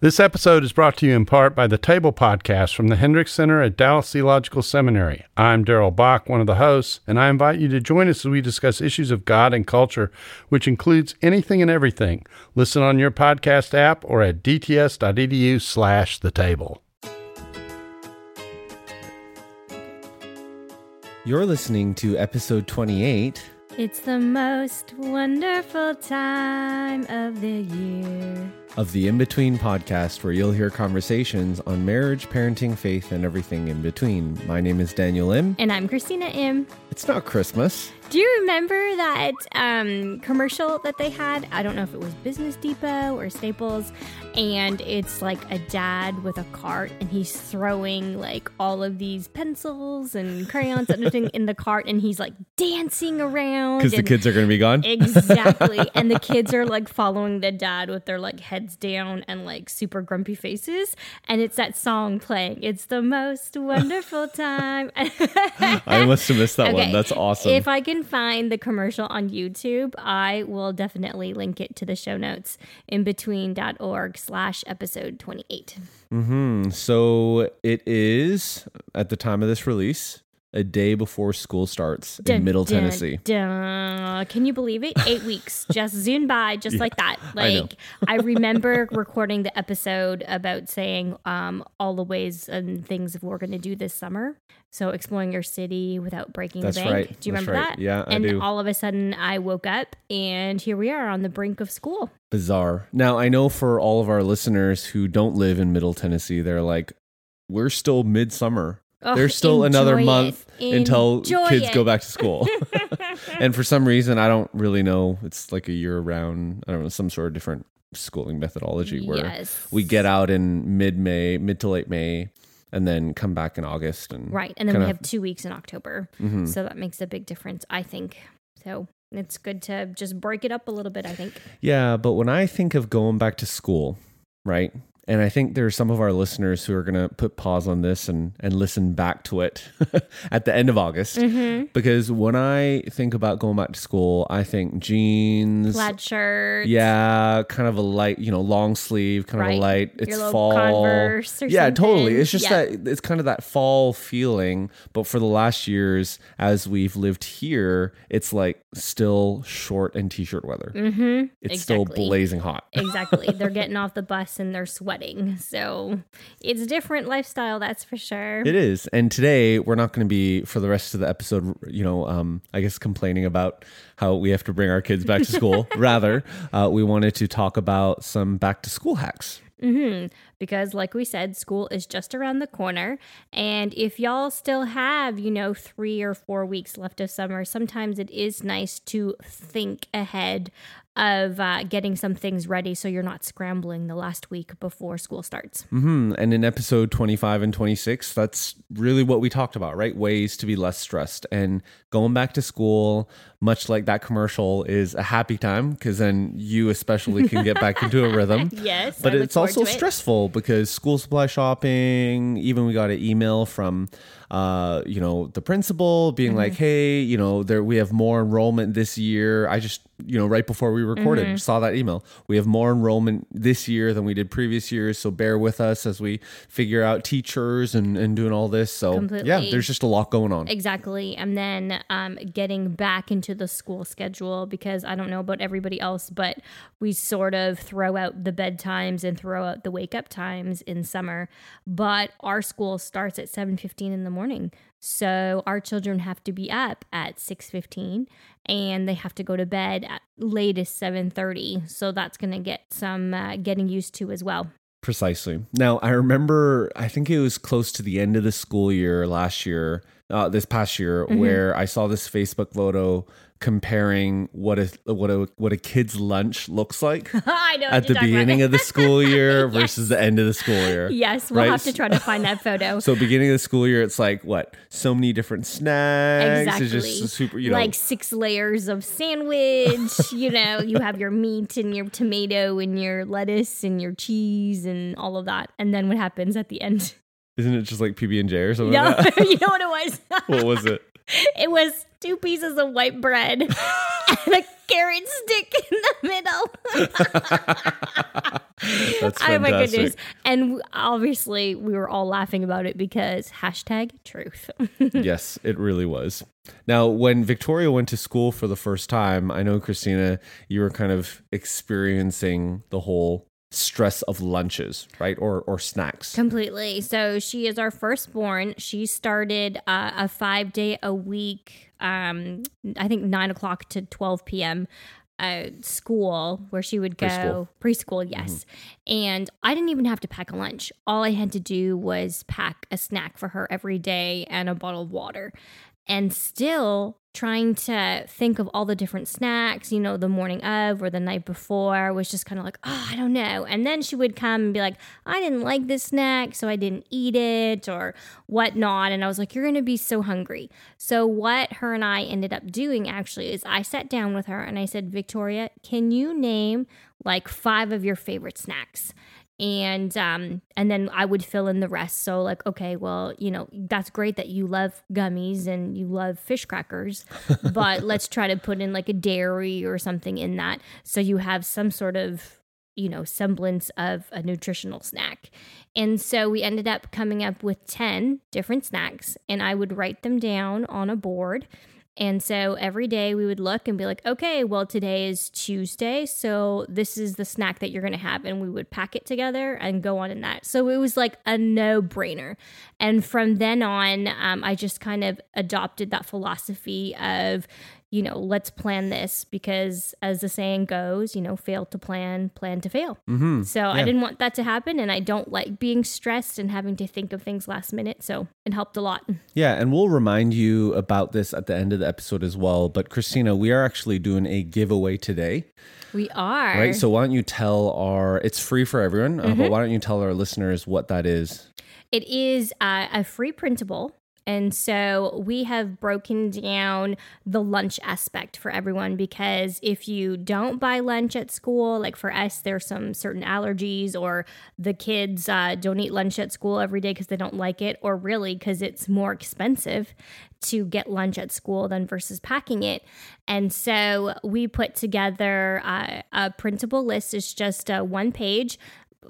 This episode is brought to you in part by the Table Podcast from the Hendricks Center at Dallas Theological Seminary. I'm Darrell Bock, one of the hosts, and I invite you to join us as we discuss issues of God and culture, which includes anything and everything. Listen on your podcast app or at dts.edu slash the table. You're listening to episode 28 It's the most wonderful time of the year. Of the IMbetween podcast, where you'll hear conversations on marriage, parenting, faith, and everything in between. My name is Daniel Im. And I'm Christina Im. It's not Christmas. Do you remember that um, commercial that they had? I don't know if it was Business Depot or Staples. And it's like a dad with a cart, and he's throwing like all of these pencils and crayons and everything in the cart, and he's like dancing around. Because the kids are going to be gone. Exactly. and the kids are like following the dad with their like heads down and like super grumpy faces. And it's that song playing. It's the most wonderful time. I must have missed that one. That's awesome. If I can find the commercial on YouTube, I will definitely link it to the show notes IMbetween.org slash episode 28. Mm-hmm. So it is, at the time of this release, a day before school starts in Middle dun, Tennessee. dun. Can you believe it? Eight weeks just zoomed by, just like that. I. Like I, remember recording the episode about saying um, all the ways and things we're going to do this summer. So exploring your city without breaking That's the bank. right. Do you That's remember right. that? Yeah, I and do. all of a sudden, I woke up and here we are on the brink of school. Bizarre. Now, I know for all of our listeners who don't live in Middle Tennessee, they're like, we're still midsummer. Ugh, There's still another month it. until kids it. go back to school. and for some reason, I don't really know. It's like a year round, I don't know, some sort of different schooling methodology where Yes. we get out in mid May, mid to late May, and then come back in August. And Right. And then we kinda- have two weeks in October. Mhm. So that makes a big difference, I think. So it's good to just break it up a little bit, I think. Yeah, but when I think of going back to school, right? And I think there's some of our listeners who are going to put pause on this and, and listen back to it at the end of August. Mm-hmm. Because when I think about going back to school, I think jeans, Plaid shirt. yeah, kind of a light, you know, long sleeve, kind of a light. It's fall. Converse yeah, totally. It's just Yeah. that it's kind of that fall feeling. But for the last years, as we've lived here, it's like still short and t-shirt weather. Mm-hmm. It's still blazing hot. exactly. They're getting off the bus and they're sweating. So it's a different lifestyle, that's for sure. It is. And today we're not going to be for the rest of the episode, you know, um, I guess complaining about how we have to bring our kids back to school. Rather, uh, we wanted to talk about some back to school hacks. hmm Because, like we said, school is just around the corner. And if y'all still have, you know, three or four weeks left of summer, sometimes it is nice to think ahead of uh, getting some things ready so you're not scrambling the last week before school starts. hmm And in episode 25 and 26, that's really what we talked about, right? Ways to be less stressed. And going back to school, much like that commercial, is a happy time because then you especially can get back into a rhythm. Yes. but it's also it. stressful because school supply shopping even we got an email from uh you know the principal being like Mm-hmm. hey you know there we have more enrollment this year i just you know right before we recorded Mm-hmm. saw that email we have more enrollment this year than we did previous years so bear with us as we figure out teachers and and doing all this so yeah there's just a lot going on Exactly. And then um, getting back into the school schedule because I don't know about everybody else, but we sort of throw out the bedtimes and throw out the wake up times in summer. But our school starts at 7.15 in the morning. So our children have to be up at 6.15 and they have to go to bed at latest 7.30. So that's going to get some uh, getting used to as well. Precisely. Now, I remember, I think it was close to the end of the school year last year, uh, this past year, Mm-hmm. where I saw this Facebook photo comparing what a what a what a kid's lunch looks like at the beginning of the school year Yes. versus the end of the school year. Yes, we'll Right? have to try to find that photo. So beginning of the school year, it's like what so many different snacks. Exactly. It's just super, you know. like six layers of sandwich. you know, you have your meat and your tomato and your lettuce and your cheese and all of that. And then what happens at the end? isn't it just like PB and J or something? No, Like that? you know what it was? what was it? it was two pieces of white bread and a carrot stick in the middle. That's oh my goodness. fantastic. And obviously, we were all laughing about it because hashtag truth. yes, it really was. Now, when Victoria went to school for the first time, I know Christina, you were kind of experiencing the whole stress of lunches, right? Or or snacks. Completely. So she is our firstborn. She started uh, a five day a week, um, I think nine o'clock to 12 p.m. Uh, school where she would go preschool, yes. And I didn't even have to pack a lunch. All I had to do was pack a snack for her every day and a bottle of water. And still trying to think of all the different snacks, you know, the morning of or the night before was just kind of like, oh, I don't know. And then she would come and be like, I didn't like this snack, so I didn't eat it or whatnot. And I was like, you're going to be so hungry. So, what her and I ended up doing actually is I sat down with her and I said, Victoria, can you name like five of your favorite snacks? And um and then I would fill in the rest. So like, okay, well, you know, that's great that you love gummies and you love fish crackers, but let's try to put in like a dairy or something in that so you have some sort of you know semblance of a nutritional snack. And so we ended up coming up with 10 different snacks and I would write them down on a board. And so every day we would look and be like, okay, well, today is Tuesday. So this is the snack that you're going to have. And we would pack it together and go on in that. So it was like a no brainer. And from then on, um, I just kind of adopted that philosophy of, you know, let's plan this because as the saying goes, you know, fail to plan, plan to fail. Mm-hmm. So I didn't want that to happen. And I don't like being stressed and having to think of things last minute. So it helped a lot. Yeah, and we'll remind you about this at the end of the episode as well. But Christina, we are actually doing a giveaway today, We are. right? So why don't you tell our? It's free for everyone, uh, but why don't you tell our listeners what that is? It is uh, a free printable. And so we have broken down the lunch aspect for everyone because if you don't buy lunch at school, like for us, there's some certain allergies, or the kids uh, don't eat lunch at school every day because they don't like it, or really because it's more expensive to get lunch at school than versus packing it. And so we put together uh, a printable list. It's just uh, one page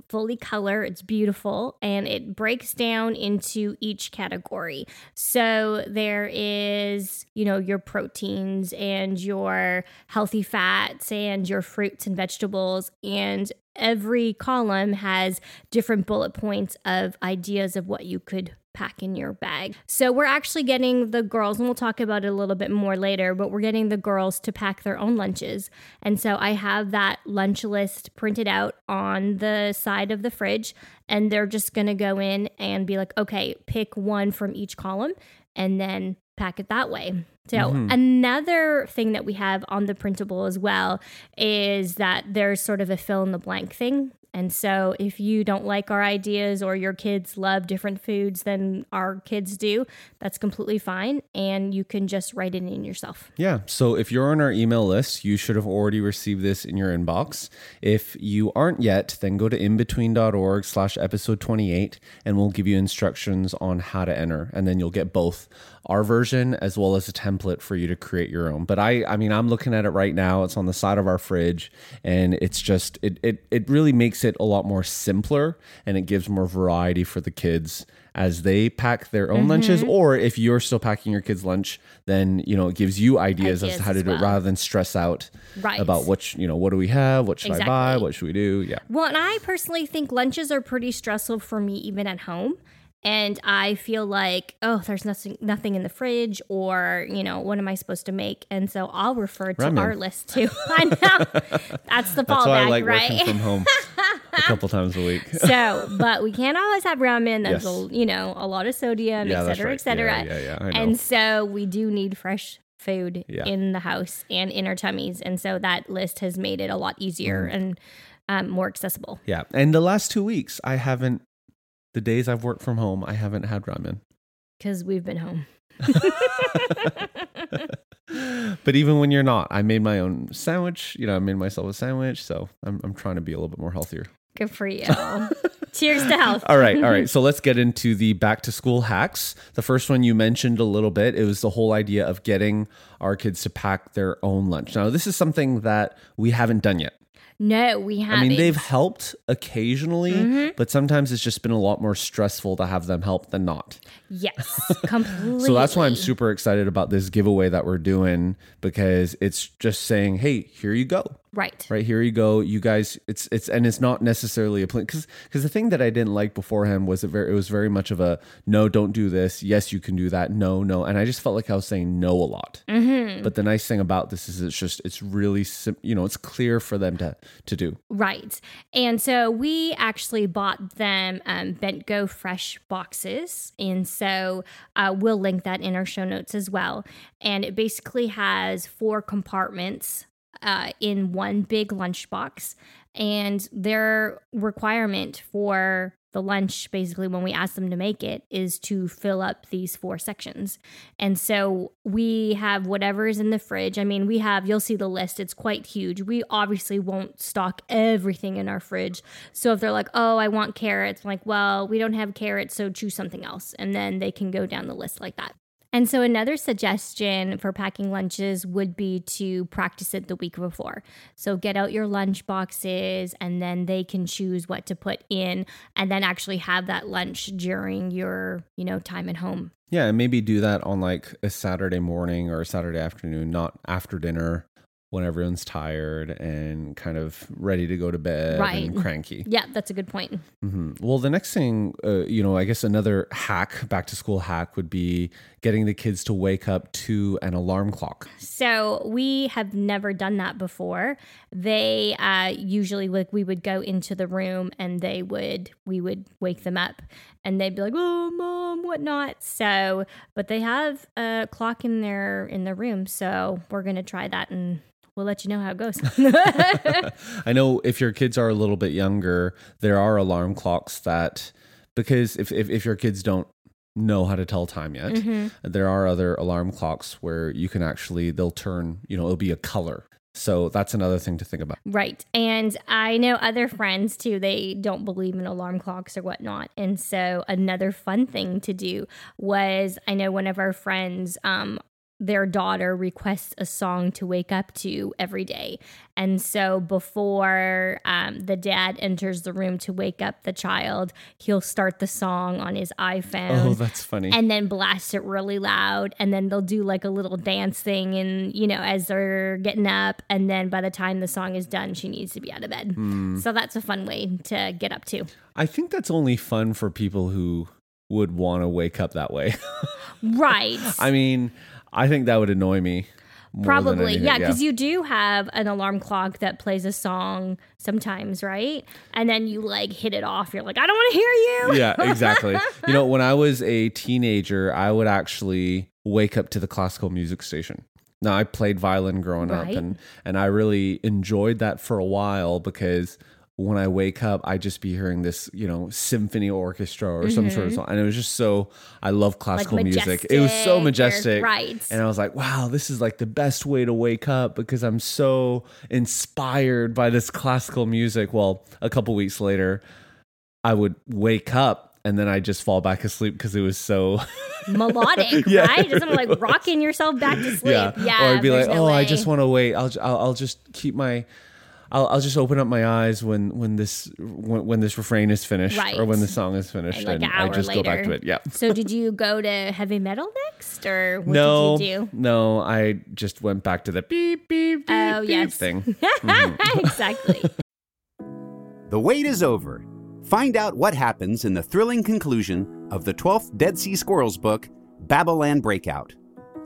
fully color. It's beautiful and it breaks down into each category. So there is, you know, your proteins and your healthy fats and your fruits and vegetables and every column has different bullet points of ideas of what you could pack in your bag. So we're actually getting the girls, and we'll talk about it a little bit more later, but we're getting the girls to pack their own lunches. And so I have that lunch list printed out on the side of the fridge, and they're just gonna go in and be like, okay, pick one from each column and then pack it that way. So, mm-hmm. another thing that we have on the printable as well is that there's sort of a fill in the blank thing. And so, if you don't like our ideas or your kids love different foods than our kids do, that's completely fine. And you can just write it in yourself. Yeah. So if you're on our email list, you should have already received this in your inbox. If you aren't yet, then go to IMbetween.org slash episode 28 and we'll give you instructions on how to enter. And then you'll get both our version as well as a template for you to create your own. But I I mean I'm looking at it right now. It's on the side of our fridge and it's just it it it really makes it a lot more simpler and it gives more variety for the kids as they pack their own mm-hmm. lunches or if you're still packing your kids lunch then you know it gives you ideas, as to how to do it rather than stress out Right. about which you know what do we have what should i buy what should we do yeah Well, and I personally think lunches are pretty stressful for me even at home. And I feel like, oh, there's nothing nothing in the fridge or, you know, what am I supposed to make? And so I'll refer to Ramen. our list too. I know. That's the that's fallback, like right? from home a couple times a week so, but we can't always have ramen. That's Yes. a, you know, a lot of sodium, Yeah, et cetera, right. et cetera. Yeah, yeah, yeah, And so we do need fresh food Yeah. in the house and in our tummies. And so that list has made it a lot easier Mm-hmm. and um, more accessible. yeah and the last two weeks i haven't the days i've worked from home i haven't had ramen because we've been home. but even when you're not i made my own sandwich you know i made myself a sandwich so i'm, I'm trying to be a little bit more healthier Good for you. Cheers to health. All right, all right. So let's get into the back to school hacks. The first one you mentioned a little bit. It was the whole idea of getting our kids to pack their own lunch. Now, this is something that we haven't done yet. No, we haven't. I mean, they've helped occasionally, mm-hmm. but sometimes it's just been a lot more stressful to have them help than not. Yes, completely. So that's why I'm super excited about this giveaway that we're doing because it's just saying, "Hey, here you go." Right. Right here you go. You guys, it's it's and it's not necessarily a plan because because the thing that I didn't like beforehand was it very it was very much of a no, don't do this. Yes, you can do that. No, no, and I just felt like I was saying no a lot. Mm-hmm. But the nice thing about this is it's just it's really sim- you know it's clear for them to to do. Right. And so we actually bought them um, Bentgo Fresh boxes. And so uh, we'll link that in our show notes as well. And it basically has four compartments uh, in one big lunchbox. And their requirement for the lunch, basically, when we ask them to make it, is to fill up these four sections. And so we have whatever is in the fridge. I mean, we have, you'll see the list, it's quite huge. We obviously won't stock everything in our fridge. So if they're like, oh, I want carrots, I'm like, well, we don't have carrots, so choose something else. And then they can go down the list like that. And so, another suggestion for packing lunches would be to practice it the week before. So, get out your lunch boxes and then they can choose what to put in and then actually have that lunch during your, you know, time at home. Yeah, and maybe do that on like a Saturday morning or a Saturday afternoon, not after dinner when everyone's tired and kind of ready to go to bed Right. and cranky. Yeah, that's a good point. hmm Well, the next thing, uh, you know, I guess another hack, back to school hack, would be getting the kids to wake up to an alarm clock. So we have never done that before. They uh, usually like we would go into the room and they would we would wake them up and they'd be like, "Oh, mom, whatnot." So, but they have a clock in their in their room, so we're gonna try that and we'll let you know how it goes. I know if your kids are a little bit younger, there are alarm clocks that, because if, if, if your kids don't know how to tell time yet, Mm-hmm. there are other alarm clocks where you can actually, they'll turn, you know, it'll be a color. So that's another thing to think about. Right. And I know other friends too, they don't believe in alarm clocks or whatnot. And so another fun thing to do was I know one of our friends, um, their daughter requests a song to wake up to every day. And so before um, the dad enters the room to wake up the child, he'll start the song on his iPhone Oh, that's funny. and then blast it really loud and then they'll do like a little dance thing and you know as they're getting up and then by the time the song is done she needs to be out of bed so that's a fun way to get up to I think that's only fun for people who would want to wake up that way. right I mean, I think that would annoy me. probably yeah because you do have an alarm clock that plays a song sometimes right and then you like hit it off you're like i don't want to hear you yeah, exactly. You know, when I was a teenager, I would actually wake up to the classical music station. Now, I played violin growing Right. up, and and I really enjoyed that for a while because when I wake up, I just be hearing this, you know, symphony orchestra or some sort of song, and it was just so. I love classical music. It was so Mm-hmm. majestic right. And I was like, wow, this is like the best way to wake up because I'm so inspired by this classical music. Well, a couple weeks later, I would wake up and then I just fall back asleep because it was so melodic Yeah, right Just doesn't like rocking yourself back to sleep yeah, Or I'd be like, no oh, I just want to wait. I'll, I'll I'll just keep my. I'll, I'll just open up my eyes when when this when, when this refrain is finished Right. or when the song is finished like and an I hour just go back to it. Yeah. So did you go to heavy metal next, or what no, did you do? no, I just went back to the beep beep beep Oh, beep yes. thing. Mm-hmm. exactly. The wait is over. Find out what happens in the thrilling conclusion of the 12th Dead Sea Squirrels book, Babylon Breakout.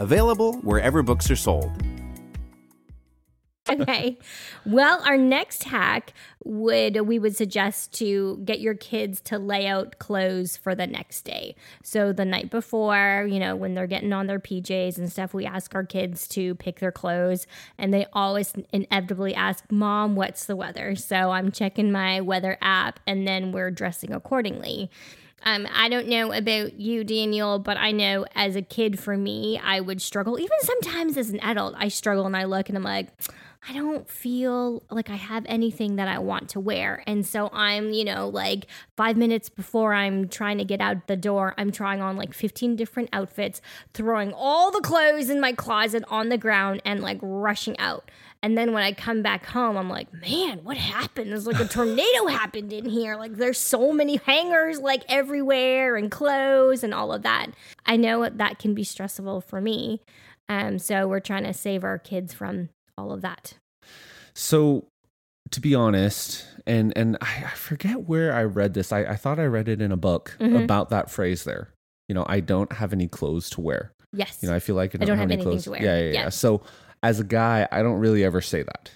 available wherever books are sold. okay. Well, our next hack would we would suggest to get your kids to lay out clothes for the next day. So the night before, you know, when they're getting on their PJs and stuff, we ask our kids to pick their clothes and they always inevitably ask, "Mom, what's the weather?" So I'm checking my weather app and then we're dressing accordingly. Um, I don't know about you, Daniel, but I know as a kid, for me, I would struggle. Even sometimes as an adult, I struggle and I look and I'm like, I don't feel like I have anything that I want to wear. And so I'm, you know, like five minutes before I'm trying to get out the door, I'm trying on like 15 different outfits, throwing all the clothes in my closet on the ground and like rushing out. And then when I come back home, I'm like, man, what happened? There's like a tornado happened in here. Like there's so many hangers like everywhere and clothes and all of that. I know that can be stressful for me. Um, so we're trying to save our kids from all of that. So, to be honest, and and I, I forget where I read this. I, I thought I read it in a book Mhm. about that phrase there. You know, I don't have any clothes to wear. Yes. You know, I feel like I don't, don't have, have any anything clothes to wear. Yeah, yeah, yeah, Yeah. So, as a guy, I don't really ever say that.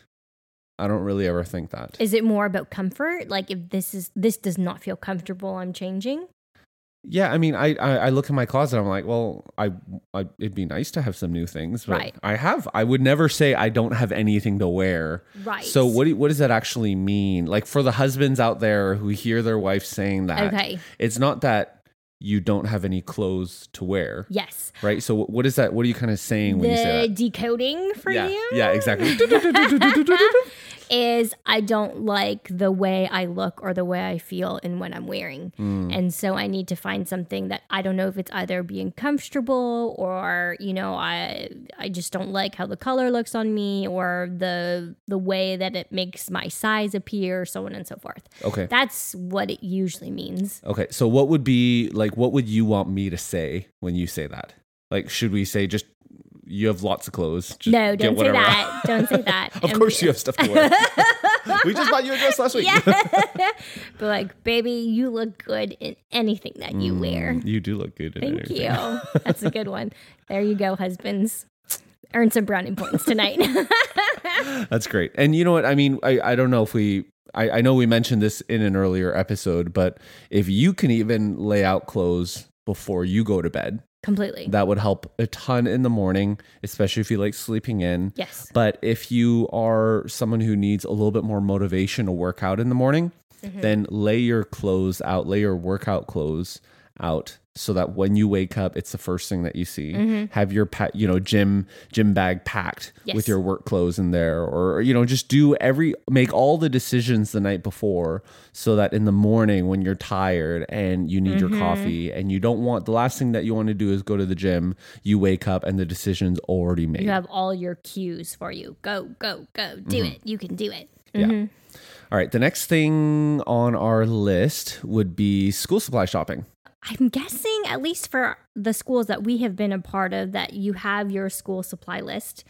I don't really ever think that. Is it more about comfort? Like if this is this does not feel comfortable, I'm changing. Yeah, I mean, I, I I look in my closet. I'm like, well, I, I it'd be nice to have some new things, but Right. I have. I would never say I don't have anything to wear. Right. So what do, what does that actually mean? Like for the husbands out there who hear their wife saying that, Okay. it's not that you don't have any clothes to wear, Yes. right? So what is that? What are you kind of saying when you the say that? decoding for yeah, you yeah, exactly. Is I don't like the way I look or the way I feel in what I'm wearing. Hmm. And so I need to find something that I don't know if it's either being comfortable or, you know, I I just don't like how the color looks on me or the the way that it makes my size appear, so on and so forth. okay. That's what it usually means. Okay. So what would be like? What would you want me to say when you say that? Like, should we say just you have lots of clothes? Just no, don't say that. Don't say that. of course, you have stuff to wear. we just bought you a dress last week. Yeah. but like, baby, you look good in anything that you mm, wear. You do look good. In Thank everything. you. That's a good one. There you go, husbands. Earn some brownie points tonight. That's great. And you know what? I mean, I, I don't know if we, I, I know we mentioned this in an earlier episode, but if you can even lay out clothes before you go to bed, Completely. that would help a ton in the morning, especially if you like sleeping in. yes. But if you are someone who needs a little bit more motivation to work out in the morning, Mm-hmm. then lay your clothes out, lay your workout clothes out so that when you wake up it's the first thing that you see. Have your pa- you know gym gym bag packed Mm-hmm. Yes. with your work clothes in there or you know just do every make all the decisions the night before so that in the morning when you're tired and you need Mm-hmm. your coffee and you don't want the last thing that you want to do is go to the gym, you wake up and the decision's already made. You have all your cues for you. Go, go, go. Do Mm-hmm. it. You can do it. Yeah. All right. The next thing on our list would be school supply shopping. I'm guessing, at least for the schools that we have been a part of, that you have your school supply list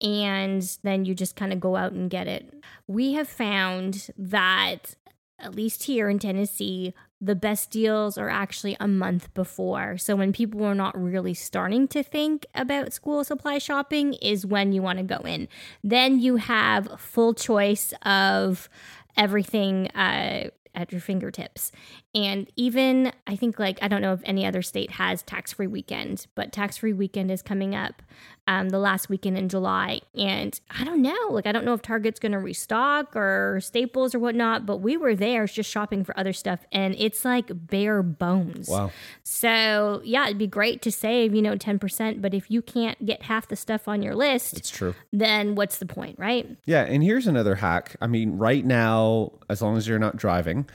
and then you just kind of go out and get it. We have found that, at least here in Tennessee, the best deals are actually a month before. So when people are not really starting to think about school supply shopping, is when you want to go in. Then you have full choice of everything. Uh, at your fingertips. And even, I think, like, I don't know if any other state has tax free weekend, but tax free weekend is coming up um, the last weekend in July. And I don't know, like, I don't know if Target's going to restock or Staples or whatnot, but we were there just shopping for other stuff and it's like bare bones. Wow. So, yeah, it'd be great to save, you know, 10%. But if you can't get half the stuff on your list, It's true. then what's the point, right? Yeah. And here's another hack. I mean, right now, as long as you're not driving,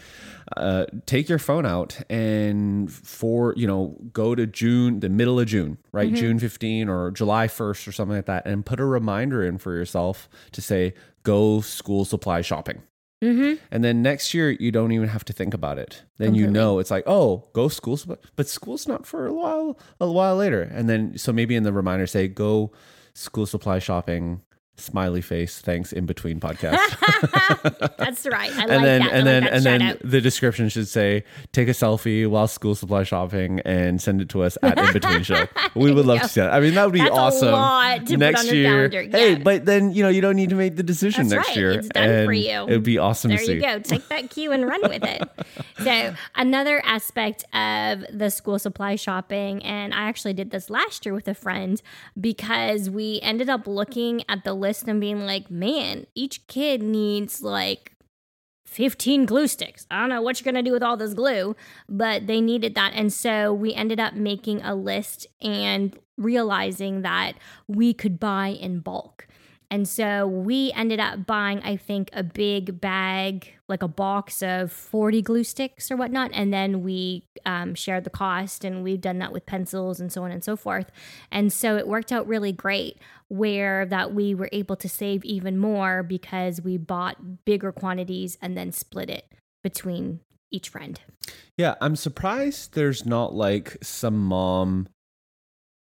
uh, take your phone out and for, you know, go to June, the middle of June, right? June 15 or July 1st or something like that, and put a reminder in for yourself to say, go school supply shopping. Mm-hmm. And then next year, you don't even have to think about it. Then you know it's like, oh, go school, but school's not for a while, a while later. And then, so maybe in the reminder, say, go school supply shopping smiley face thanks in between podcast That's right. I and like then that. And like then that and then out. the description should say take a selfie while school supply shopping and send it to us at in between show we would love go. to see that i mean that would be That's awesome lot to put next year calendar, hey but then you know you don't need to make the decision That's next right. year It's done for you. it would be awesome there to see you go. Take that cue and run with it. so, another aspect of the school supply shopping, and I actually did this last year with a friend because we ended up looking at the list and being like, man, each kid needs like 15 glue sticks. I don't know what you're going to do with all this glue, but they needed that. And so we ended up making a list and realizing that we could buy in bulk. And so we ended up buying, I think, a big bag, like a box of 40 glue sticks or whatnot. And then we um, shared the cost, and we've done that with pencils and so on and so forth. And so it worked out really great where that we were able to save even more because we bought bigger quantities and then split it between each friend. Yeah, I'm surprised there's not like some mom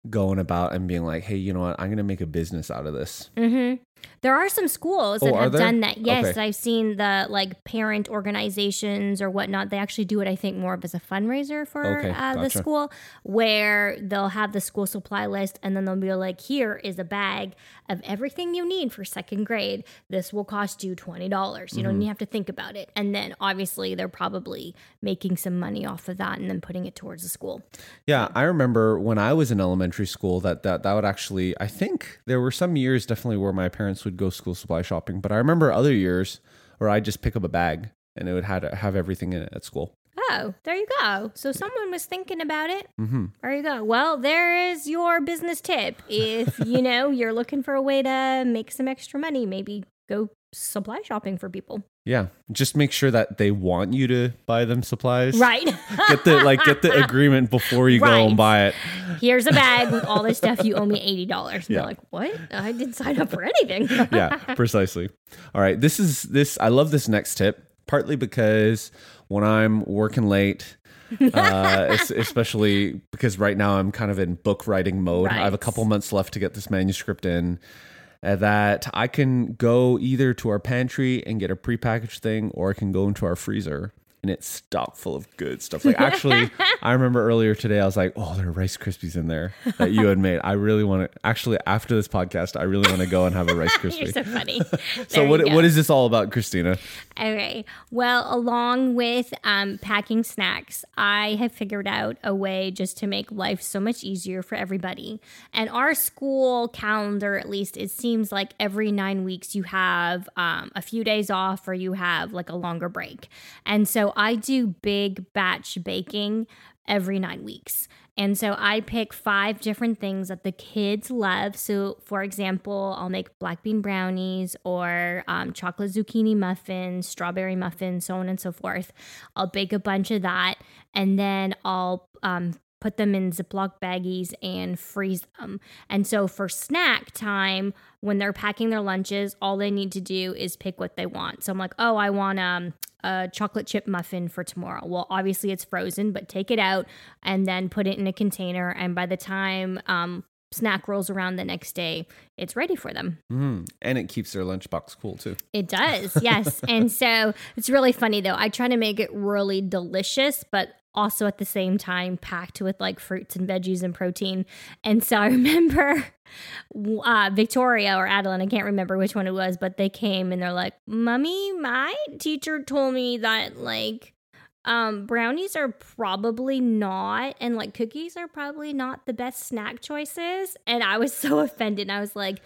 going about and being like, "Hey, you know what? I'm going to make a business out of this." Mm-hmm. There are some schools that Oh, have done that. Yes, Okay. I've seen the like parent organizations or whatnot. They actually do it, I think, more of as a fundraiser for Okay, uh, the school, where they'll have the school supply list and then they'll be like, "Here is a bag of everything you need for second grade. This will cost you twenty dollars. You Mm-hmm. don't even have to think about it." And then obviously they're probably making some money off of that and then putting it towards the school. Yeah, I remember when I was in elementary school that that that would actually I think there were some years definitely where my parents would go school supply shopping, but I remember other years where I'd just pick up a bag and it would have have everything in it at school. Oh, there you go. So someone was thinking about it. Mm-hmm. There you go. Well, there is your business tip. If you know you're looking for a way to make some extra money, maybe go supply shopping for people. Yeah, just make sure that they want you to buy them supplies. Right. Get the like get the agreement before you go and buy it. Here's a bag with all this stuff. You owe me eighty dollars. Yeah. Like, what? I didn't sign up for anything. yeah, precisely. All right, this is this. I love this next tip, partly because when I'm working late, uh, especially because right now I'm kind of in book writing mode. I have a couple months left to get this manuscript in. Uh, that I can go either to our pantry and get a prepackaged thing, or I can go into our freezer and it's stock full of good stuff. Like actually, I remember earlier today I was like, "Oh, there are Rice Krispies in there that you had made." I really want to. Actually, after this podcast, I really want to go and have a Rice Krispie. You're so funny. So what go. what is this all about, Christina? Okay. Well, along with um, packing snacks, I have figured out a way just to make life so much easier for everybody. And our school calendar, at least, it seems like every nine weeks you have um, a few days off or you have like a longer break. And so I do big batch baking every nine weeks. And so I pick five different things that the kids love. So, for example, I'll make black bean brownies or um, chocolate zucchini muffins, strawberry muffins, so on and so forth. I'll bake a bunch of that and then I'll um, put them in Ziploc baggies and freeze them. And so for snack time, when they're packing their lunches, all they need to do is pick what they want. So I'm like, oh, I want um, a chocolate chip muffin for tomorrow. Well, obviously it's frozen, but take it out and then put it in a container. And by the time um, snack rolls around the next day, it's ready for them. Mm, and it keeps their lunchbox cool too. It does, yes. and so it's really funny though. I try to make it really delicious, but also at the same time packed with like fruits and veggies and protein. And so I remember uh, Victoria or Adeline, I can't remember which one it was, but they came and they're like, Mummy, my teacher told me that like um, brownies are probably not, and like cookies are probably not the best snack choices. And I was so offended. I was like,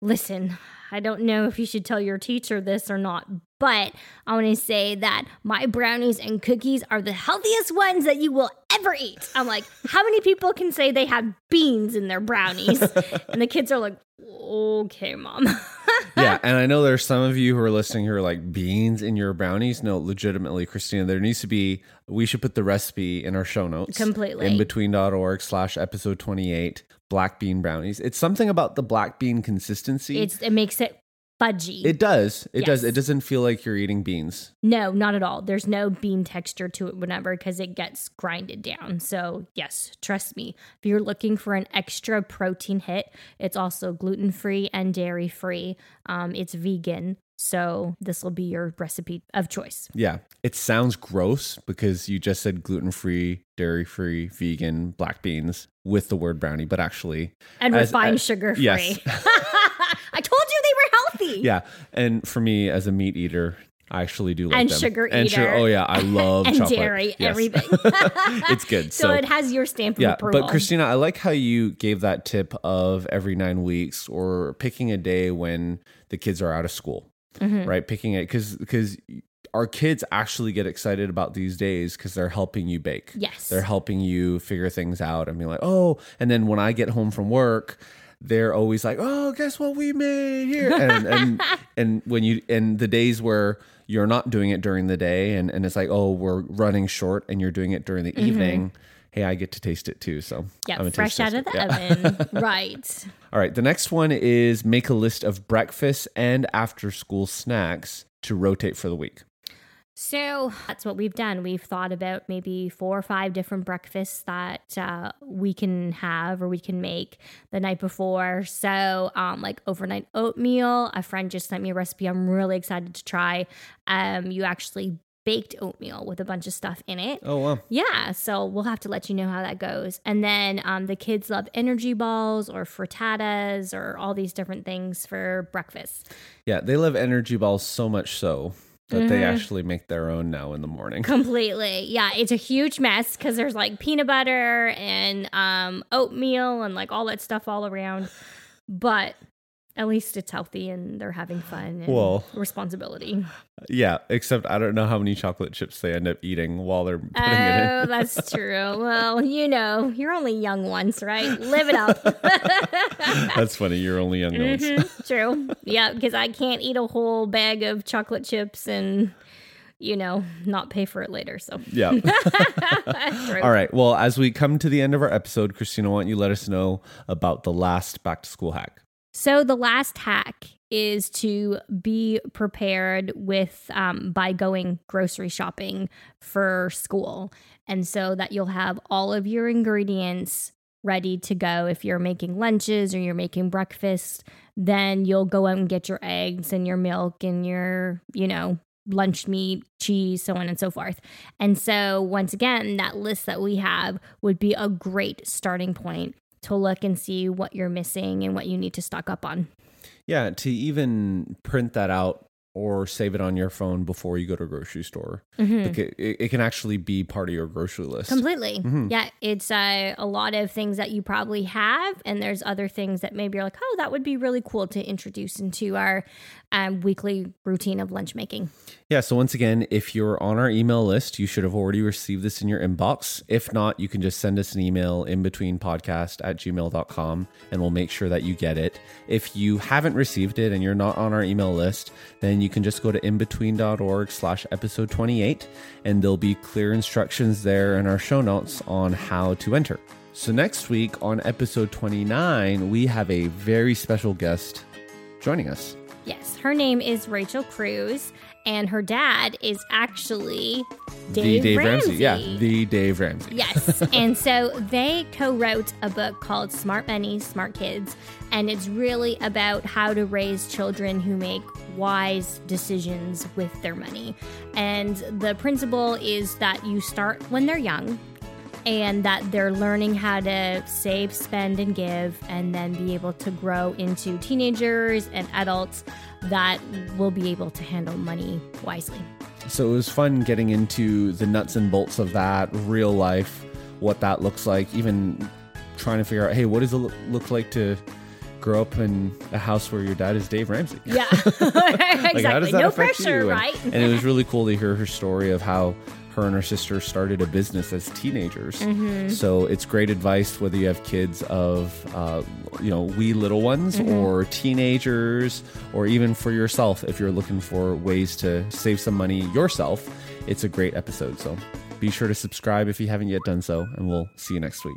listen, I don't know if you should tell your teacher this or not, but I want to say that my brownies and cookies are the healthiest ones that you will ever eat. I'm like, how many people can say they have beans in their brownies? and the kids are like, okay, mom. yeah, and I know there's some of you who are listening who are like beans in your brownies. No, legitimately, Christina, there needs to be. We should put the recipe in our show notes. Completely. IMbetween.org slash episode 28, black bean brownies. It's something about the black bean consistency. it's it makes it fudgy. It does. It does. It doesn't feel like you're eating beans. no, not at all. There's no bean texture to it whenever because it gets grinded down. So, yes, trust me. If you're looking for an extra protein hit, it's also gluten free and dairy free. Um, it's vegan. So, this will be your recipe of choice. Yeah. It sounds gross because you just said gluten free, dairy free, vegan, black beans with the word brownie, but actually, And refined sugar free. yes. I told you yeah. And for me as a meat eater, I actually do like And them. sugar And sugar. eater. Oh yeah, I love and chocolate. dairy, Yes. everything. it's good. so, So, it has your stamp of yeah, approval. but Christina, I like how you gave that tip of every nine weeks or picking a day when the kids are out of school, Mm-hmm. right? Picking it because because our kids actually get excited about these days because they're helping you bake. Yes. they're helping you figure things out and be like, oh, and then when I get home from work. They're always like, "Oh, guess what we made here?" And and and when you and the days where you're not doing it during the day, and and it's like, "Oh, we're running short," and you're doing it during the mm-hmm. evening. Hey, I get to taste it too. So yeah, fresh out of the Yeah. oven. right. All right, the next one is make a list of breakfast and after school snacks to rotate for the week. So that's what we've done. We've thought about maybe four or five different breakfasts that uh, we can have or we can make the night before. So, um, like overnight oatmeal. A friend just sent me a recipe I'm really excited to try. Um, you actually baked oatmeal with a bunch of stuff in it. Oh wow. Yeah, so we'll have to let you know how that goes. And then um, the kids love energy balls or frittatas or all these different things for breakfast. Yeah, they love energy balls so much so that they Mm-hmm. actually make their own now in the morning. Completely. Yeah, it's a huge mess because there's like peanut butter and um, oatmeal and like all that stuff all around. But at least it's healthy and they're having fun and Well. responsibility. Yeah, except I don't know how many chocolate chips they end up eating while they're putting it in. Oh, that's true. Well, you know, you're only young once, right? Live it up. That's funny. You're only young ones. Mhm, True. Yeah, because I can't eat a whole bag of chocolate chips and, you know, not pay for it later. So, Yeah. All right. Well, as we come to the end of our episode, Christina, why don't you let us know about the last back to school hack? So the last hack is to be prepared with um, by going grocery shopping for school, and so that you'll have all of your ingredients ready to go. If you're making lunches or you're making breakfast, then you'll go out and get your eggs and your milk and your you know lunch meat, cheese, so on and so forth. And so once again, that list that we have would be a great starting point to look and see what you're missing and what you need to stock up on. Yeah, to even print that out or save it on your phone before you go to a grocery store. Mhm. It, it can actually be part of your grocery list. Completely. Mhm. Yeah, it's uh, a lot of things that you probably have, and there's other things that maybe you're like, oh, that would be really cool to introduce into our um, weekly routine of lunch making. Yeah, so once again, if you're on our email list, you should have already received this in your inbox. If not, you can just send us an email in between podcast at gmail.com and we'll make sure that you get it. If you haven't received it and you're not on our email list, then you can just go to IMbetween.org slash episode 28 and there'll be clear instructions there in our show notes on how to enter. So next week on episode 29, we have a very special guest joining us. Yes, her name is Rachel Cruz, and her dad is actually Dave, the Dave Ramsey. Yeah, the Dave Ramsey. Yes. and so they co wrote a book called Smart Money, Smart Kids. And it's really about how to raise children who make wise decisions with their money. And the principle is that you start when they're young and that they're learning how to save, spend, and give, and then be able to grow into teenagers and adults that will be able to handle money wisely. So it was fun getting into the nuts and bolts of that, real life, what that looks like, even trying to figure out, hey, what does it look, like to grow up in a house where your dad is Dave Ramsey? Yeah, exactly. Like, how does that no affect pressure, you? And- right? And, it was really cool to hear her story of how her and her sister started a business as teenagers. Mm-hmm. So it's great advice whether you have kids of, uh, you know, wee little ones Mm-hmm. or teenagers, or even for yourself if you're looking for ways to save some money yourself. It's a great episode. So be sure to subscribe if you haven't yet done so, and we'll see you next week.